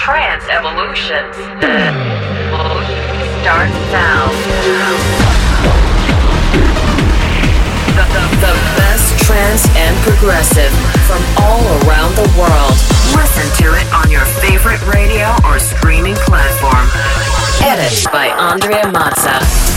trance evolutions. Start now. The, the, the best trance and progressive from all around the world. Listen to it on your favorite radio or streaming platform. Edit by Andrea Mazza.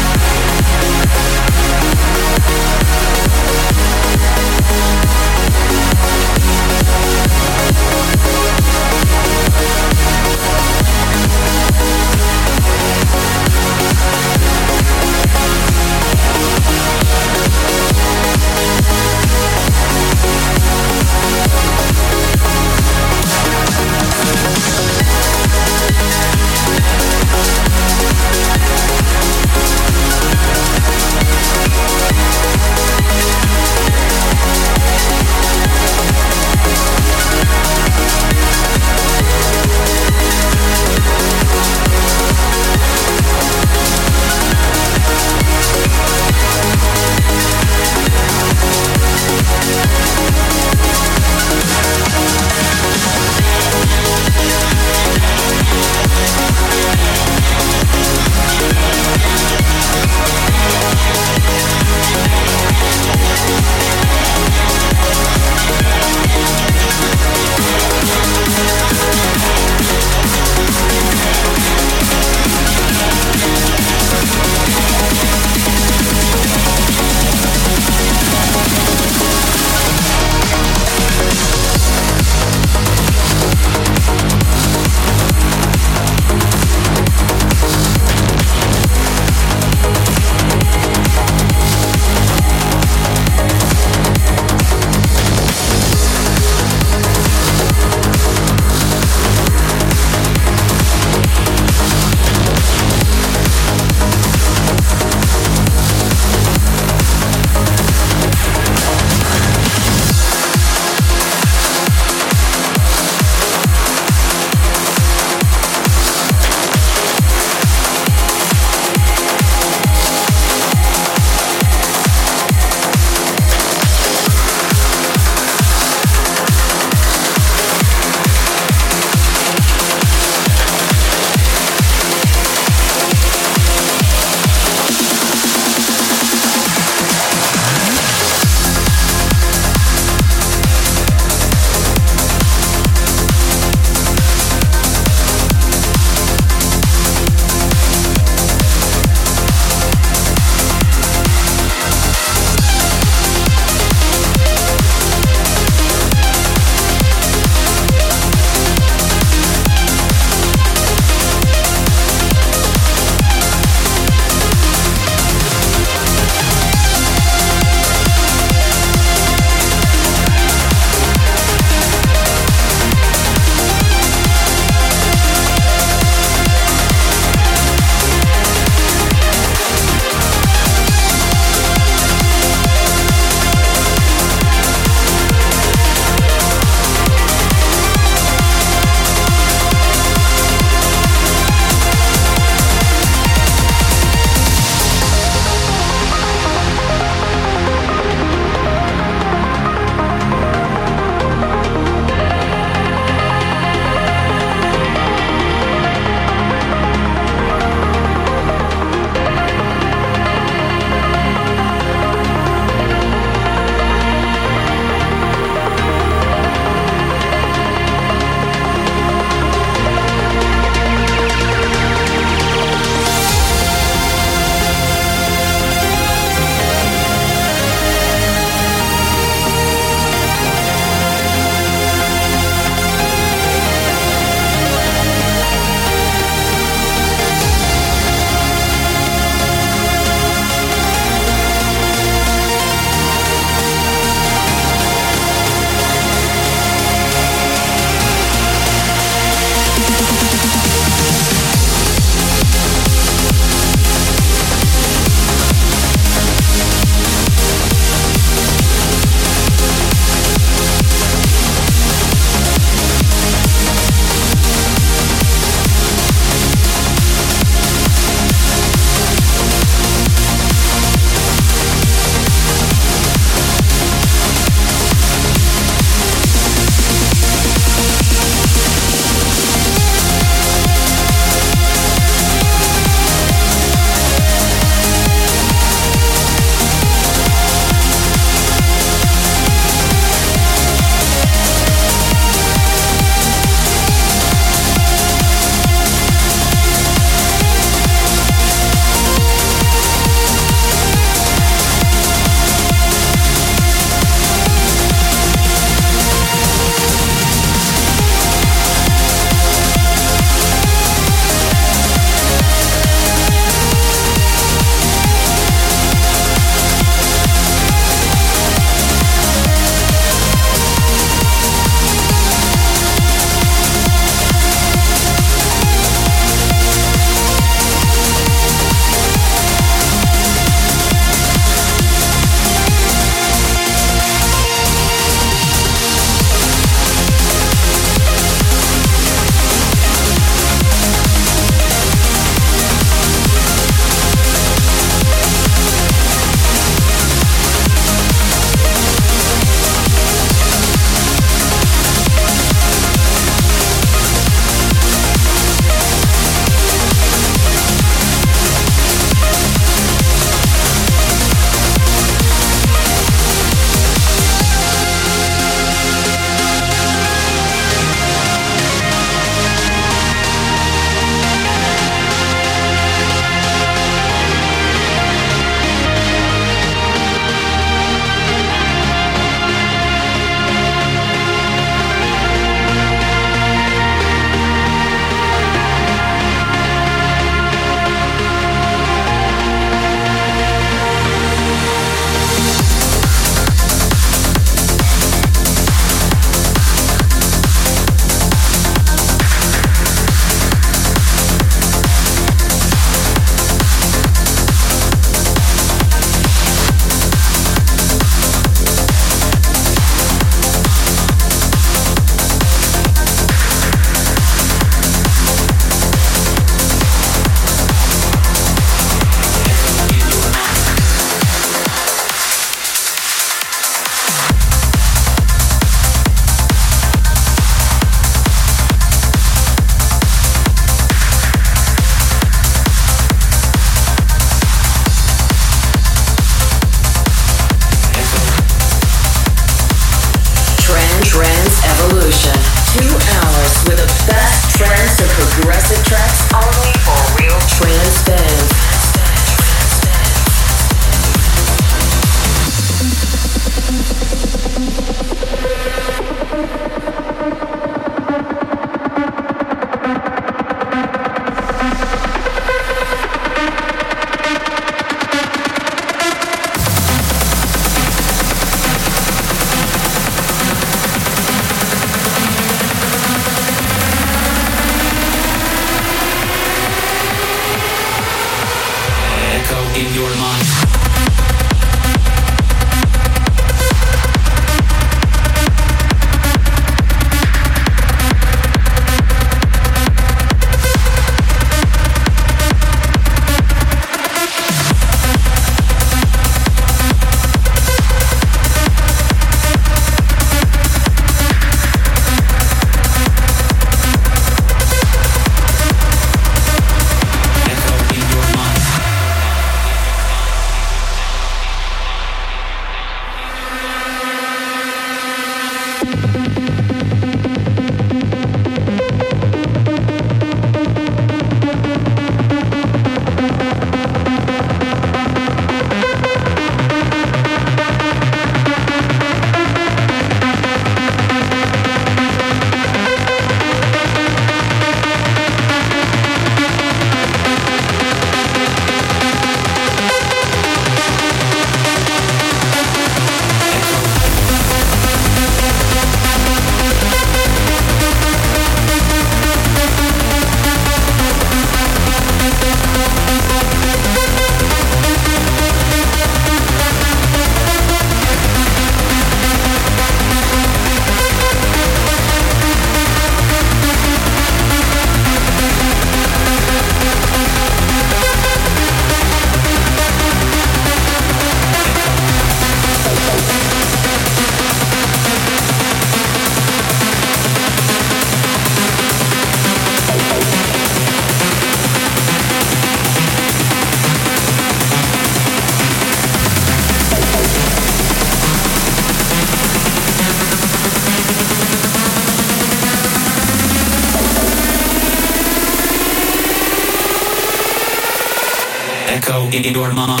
Echo in your